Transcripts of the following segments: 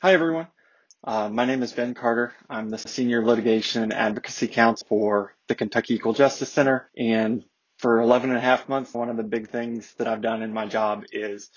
Hi, everyone. Uh, my name is Ben Carter. I'm the Senior Litigation Advocacy Counsel for the Kentucky Equal Justice Center. And for 11 and a half months, one of the big things that I've done in my job is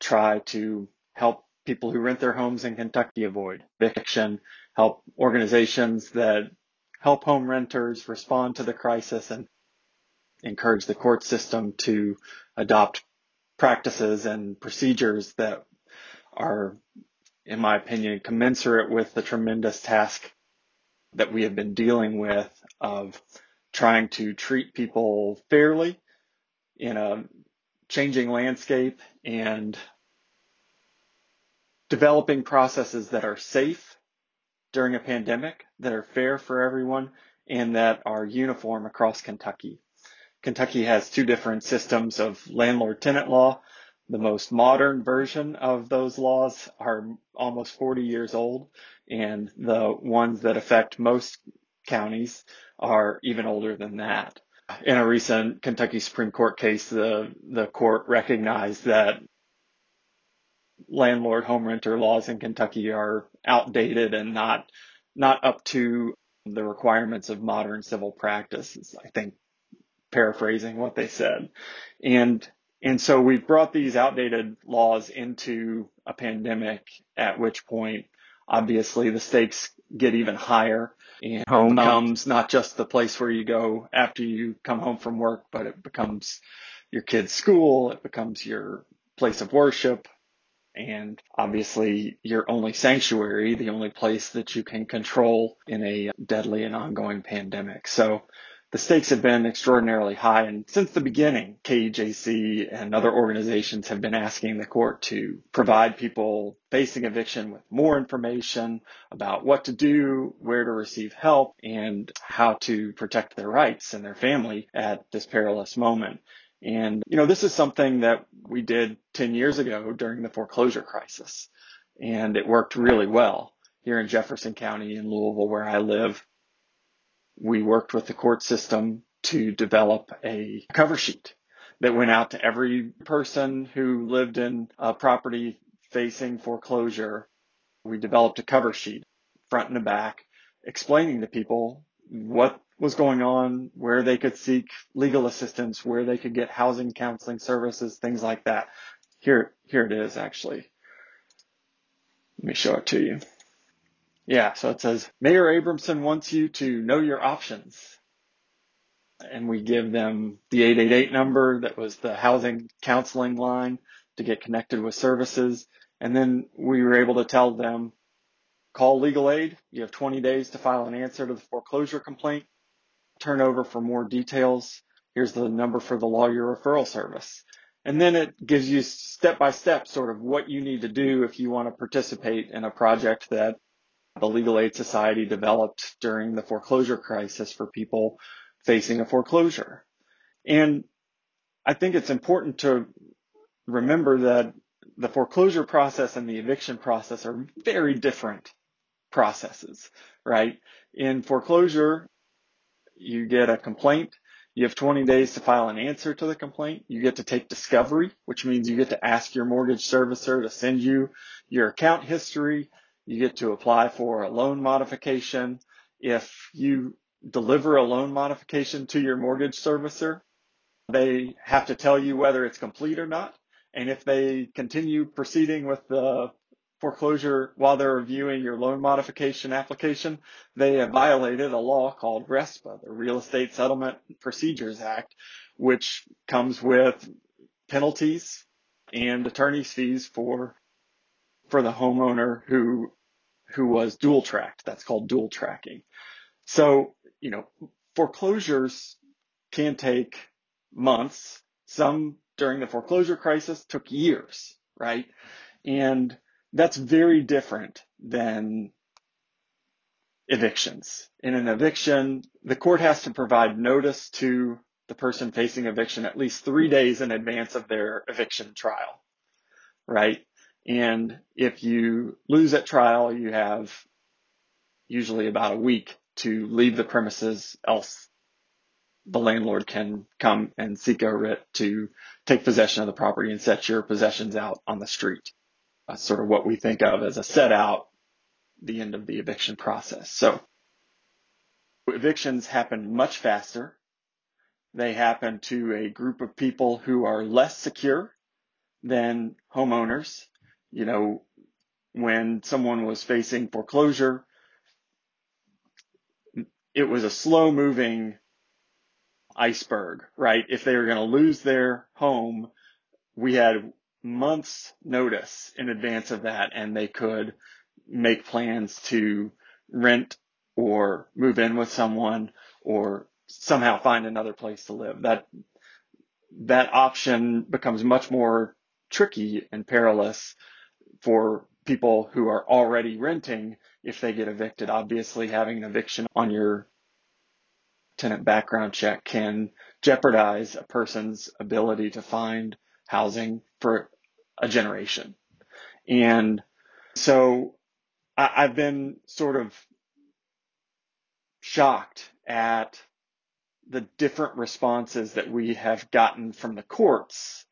try to help people who rent their homes in Kentucky avoid eviction, help organizations that help home renters respond to the crisis and encourage the court system to adopt practices and procedures that are in my opinion, commensurate with the tremendous task that we have been dealing with of trying to treat people fairly in a changing landscape and developing processes that are safe during a pandemic, that are fair for everyone, and that are uniform across Kentucky. Kentucky has two different systems of landlord tenant law the most modern version of those laws are almost 40 years old, and the ones that affect most counties are even older than that. In a recent Kentucky Supreme Court case, the, the court recognized that landlord home renter laws in Kentucky are outdated and not not up to the requirements of modern civil practice. I think paraphrasing what they said. And and so we've brought these outdated laws into a pandemic, at which point, obviously, the stakes get even higher. And home becomes not just the place where you go after you come home from work, but it becomes your kid's school, it becomes your place of worship, and obviously your only sanctuary, the only place that you can control in a deadly and ongoing pandemic. So the stakes have been extraordinarily high. And since the beginning, KEJC and other organizations have been asking the court to provide people facing eviction with more information about what to do, where to receive help, and how to protect their rights and their family at this perilous moment. And, you know, this is something that we did 10 years ago during the foreclosure crisis. And it worked really well here in Jefferson County in Louisville, where I live we worked with the court system to develop a cover sheet that went out to every person who lived in a property facing foreclosure. We developed a cover sheet, front and back, explaining to people what was going on, where they could seek legal assistance, where they could get housing counseling services, things like that. Here, here it is actually. Let me show it to you. Yeah, so it says Mayor Abramson wants you to know your options. And we give them the 888 number that was the housing counseling line to get connected with services. And then we were able to tell them call legal aid. You have 20 days to file an answer to the foreclosure complaint. Turn over for more details. Here's the number for the lawyer referral service. And then it gives you step by step sort of what you need to do if you want to participate in a project that the Legal Aid Society developed during the foreclosure crisis for people facing a foreclosure. And I think it's important to remember that the foreclosure process and the eviction process are very different processes, right? In foreclosure, you get a complaint. You have 20 days to file an answer to the complaint. You get to take discovery, which means you get to ask your mortgage servicer to send you your account history, you get to apply for a loan modification. If you deliver a loan modification to your mortgage servicer, they have to tell you whether it's complete or not. And if they continue proceeding with the foreclosure while they're reviewing your loan modification application, they have violated a law called RESPA, the Real Estate Settlement Procedures Act, which comes with penalties and attorney's fees for for the homeowner who who was dual tracked. That's called dual tracking. So, you know, foreclosures can take months. Some during the foreclosure crisis took years, right? And that's very different than evictions. In an eviction, the court has to provide notice to the person facing eviction at least three days in advance of their eviction trial, right? And if you lose at trial, you have usually about a week to leave the premises, else the landlord can come and seek a writ to take possession of the property and set your possessions out on the street. uh, sort of what we think of as a set out the end of the eviction process. So evictions happen much faster. They happen to a group of people who are less secure than homeowners. You know, when someone was facing foreclosure, it was a slow moving iceberg, right? If they were going to lose their home, we had months notice in advance of that and they could make plans to rent or move in with someone or somehow find another place to live. That, that option becomes much more tricky and perilous for people who are already renting if they get evicted. Obviously, having an eviction on your tenant background check can jeopardize a person's ability to find housing for a generation. And so I, have been sort of shocked at the different responses that we have gotten from the courts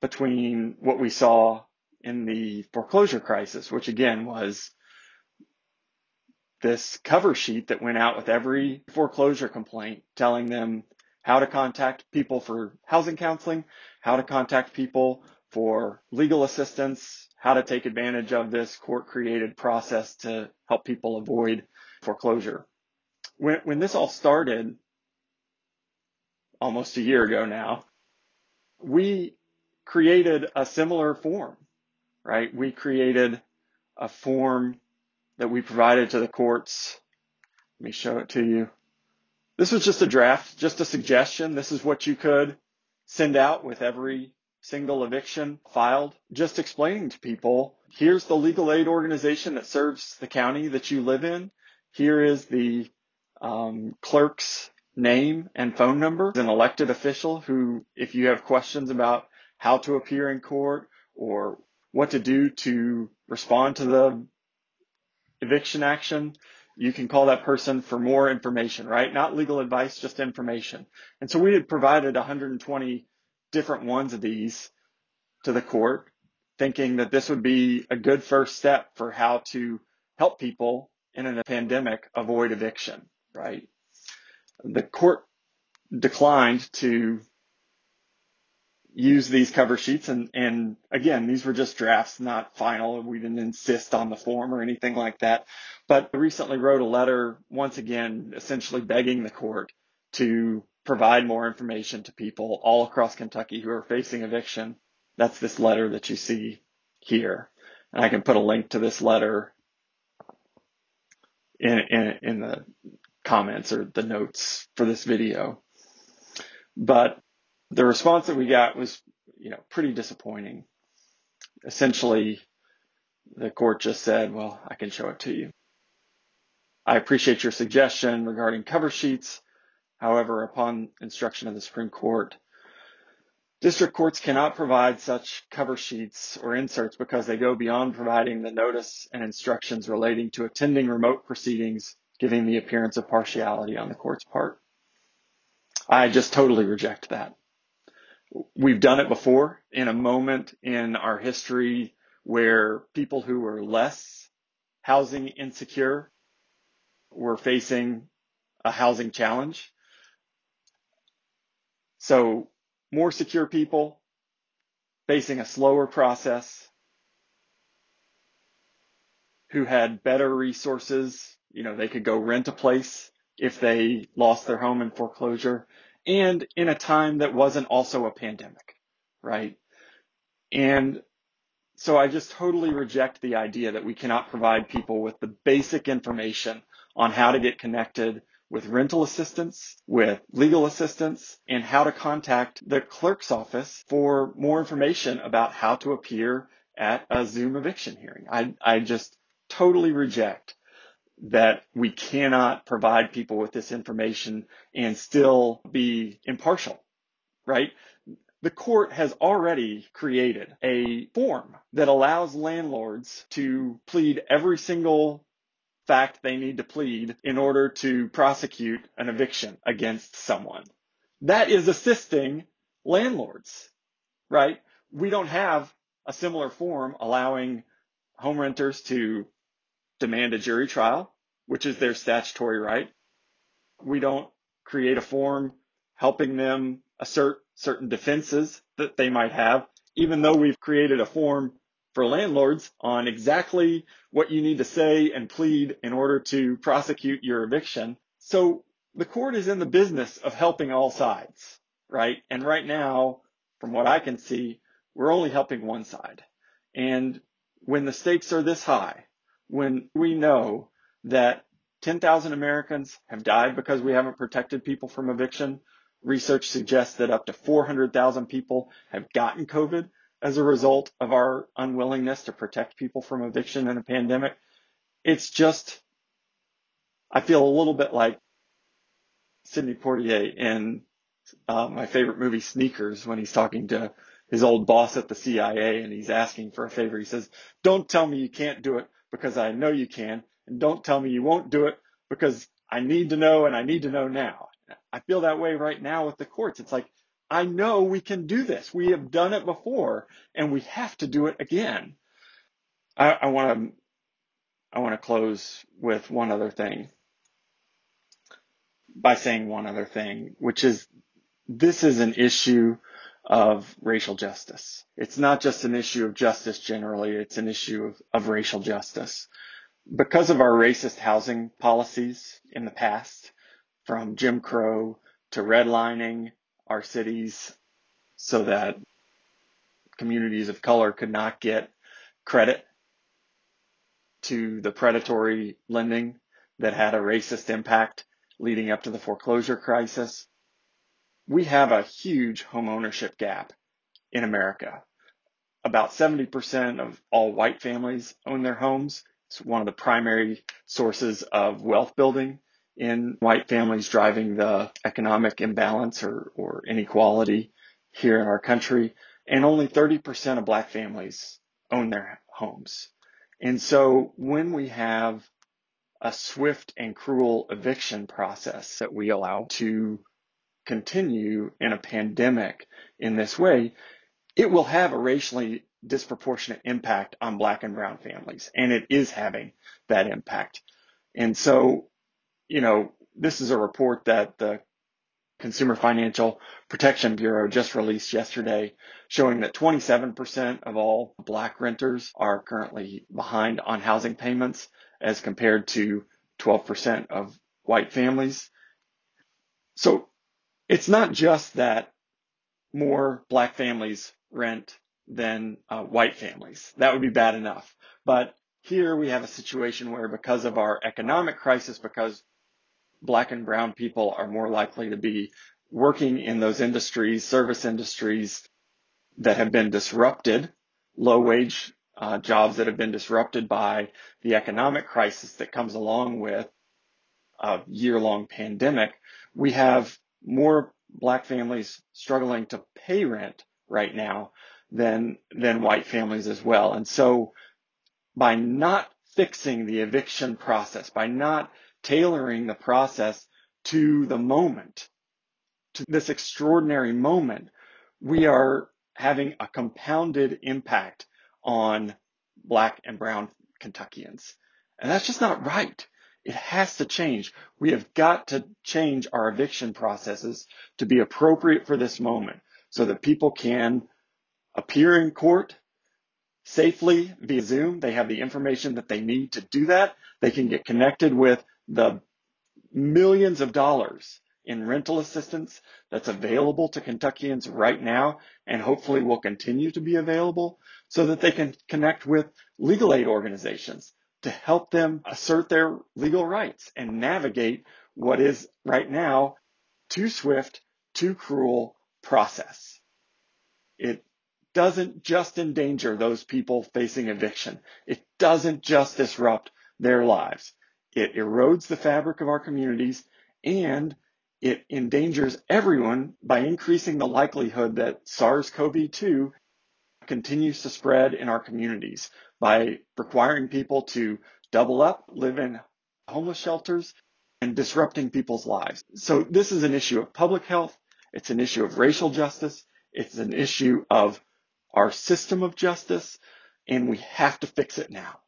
between what we saw in the foreclosure crisis, which again was this cover sheet that went out with every foreclosure complaint telling them how to contact people for housing counseling, how to contact people for legal assistance, how to take advantage of this court created process to help people avoid foreclosure. When, when this all started almost a year ago now, we created a similar form, right? We created a form that we provided to the courts. Let me show it to you. This was just a draft, just a suggestion. This is what you could send out with every single eviction filed, just explaining to people, here's the legal aid organization that serves the county that you live in. Here is the um, clerk's name and phone number, an elected official who, if you have questions about how to appear in court or what to do to respond to the eviction action, you can call that person for more information, right? Not legal advice, just information. And so we had provided 120 different ones of these to the court, thinking that this would be a good first step for how to help people in a pandemic avoid eviction, right? The court declined to use these cover sheets and, and again, these were just drafts, not final. We didn't insist on the form or anything like that. But I recently wrote a letter once again, essentially begging the court to provide more information to people all across Kentucky who are facing eviction. That's this letter that you see here. And I can put a link to this letter in, in, in the comments or the notes for this video. But the response that we got was, you know, pretty disappointing. Essentially, the court just said, well, I can show it to you. I appreciate your suggestion regarding cover sheets. However, upon instruction of the Supreme Court, district courts cannot provide such cover sheets or inserts because they go beyond providing the notice and instructions relating to attending remote proceedings, giving the appearance of partiality on the court's part. I just totally reject that we've done it before in a moment in our history where people who were less housing insecure were facing a housing challenge. So more secure people facing a slower process who had better resources, you know, they could go rent a place if they lost their home in foreclosure and in a time that wasn't also a pandemic, right? And so I just totally reject the idea that we cannot provide people with the basic information on how to get connected with rental assistance, with legal assistance, and how to contact the clerk's office for more information about how to appear at a Zoom eviction hearing. I, I just totally reject that we cannot provide people with this information and still be impartial, right? The court has already created a form that allows landlords to plead every single fact they need to plead in order to prosecute an eviction against someone. That is assisting landlords, right? We don't have a similar form allowing home renters to demand a jury trial, which is their statutory right. We don't create a form helping them assert certain defenses that they might have, even though we've created a form for landlords on exactly what you need to say and plead in order to prosecute your eviction. So the court is in the business of helping all sides, right? And right now, from what I can see, we're only helping one side. And when the stakes are this high, when we know that 10,000 Americans have died because we haven't protected people from eviction, research suggests that up to 400,000 people have gotten COVID as a result of our unwillingness to protect people from eviction in a pandemic. It's just, I feel a little bit like Sidney Poitier in uh, my favorite movie, Sneakers, when he's talking to his old boss at the CIA and he's asking for a favor. He says, don't tell me you can't do it because I know you can. And don't tell me you won't do it because I need to know and I need to know now. I feel that way right now with the courts. It's like, I know we can do this. We have done it before and we have to do it again. I want to, I want to close with one other thing by saying one other thing, which is this is an issue of racial justice. It's not just an issue of justice generally. It's an issue of, of racial justice. Because of our racist housing policies in the past, from Jim Crow to redlining our cities so that communities of color could not get credit to the predatory lending that had a racist impact leading up to the foreclosure crisis. We have a huge home ownership gap in America. About 70% of all white families own their homes. It's one of the primary sources of wealth building in white families driving the economic imbalance or, or inequality here in our country. And only 30% of black families own their homes. And so when we have a swift and cruel eviction process that we allow to continue in a pandemic in this way, it will have a racially disproportionate impact on black and brown families. And it is having that impact. And so you know, this is a report that the Consumer Financial Protection Bureau just released yesterday showing that 27% of all black renters are currently behind on housing payments as compared to 12% of white families. So it's not just that more black families rent than uh, white families. That would be bad enough. But here we have a situation where because of our economic crisis, because black and brown people are more likely to be working in those industries, service industries that have been disrupted, low wage uh, jobs that have been disrupted by the economic crisis that comes along with a year long pandemic. We have more black families struggling to pay rent right now than, than white families as well. And so by not fixing the eviction process, by not tailoring the process to the moment, to this extraordinary moment, we are having a compounded impact on black and brown Kentuckians. And that's just not right. It has to change. We have got to change our eviction processes to be appropriate for this moment so that people can appear in court safely via Zoom. They have the information that they need to do that. They can get connected with the millions of dollars in rental assistance that's available to Kentuckians right now and hopefully will continue to be available so that they can connect with legal aid organizations to help them assert their legal rights and navigate what is right now too swift, too cruel process. It doesn't just endanger those people facing eviction. It doesn't just disrupt their lives. It erodes the fabric of our communities and it endangers everyone by increasing the likelihood that SARS-CoV-2 continues to spread in our communities by requiring people to double up, live in homeless shelters, and disrupting people's lives. So this is an issue of public health. It's an issue of racial justice. It's an issue of our system of justice and we have to fix it now.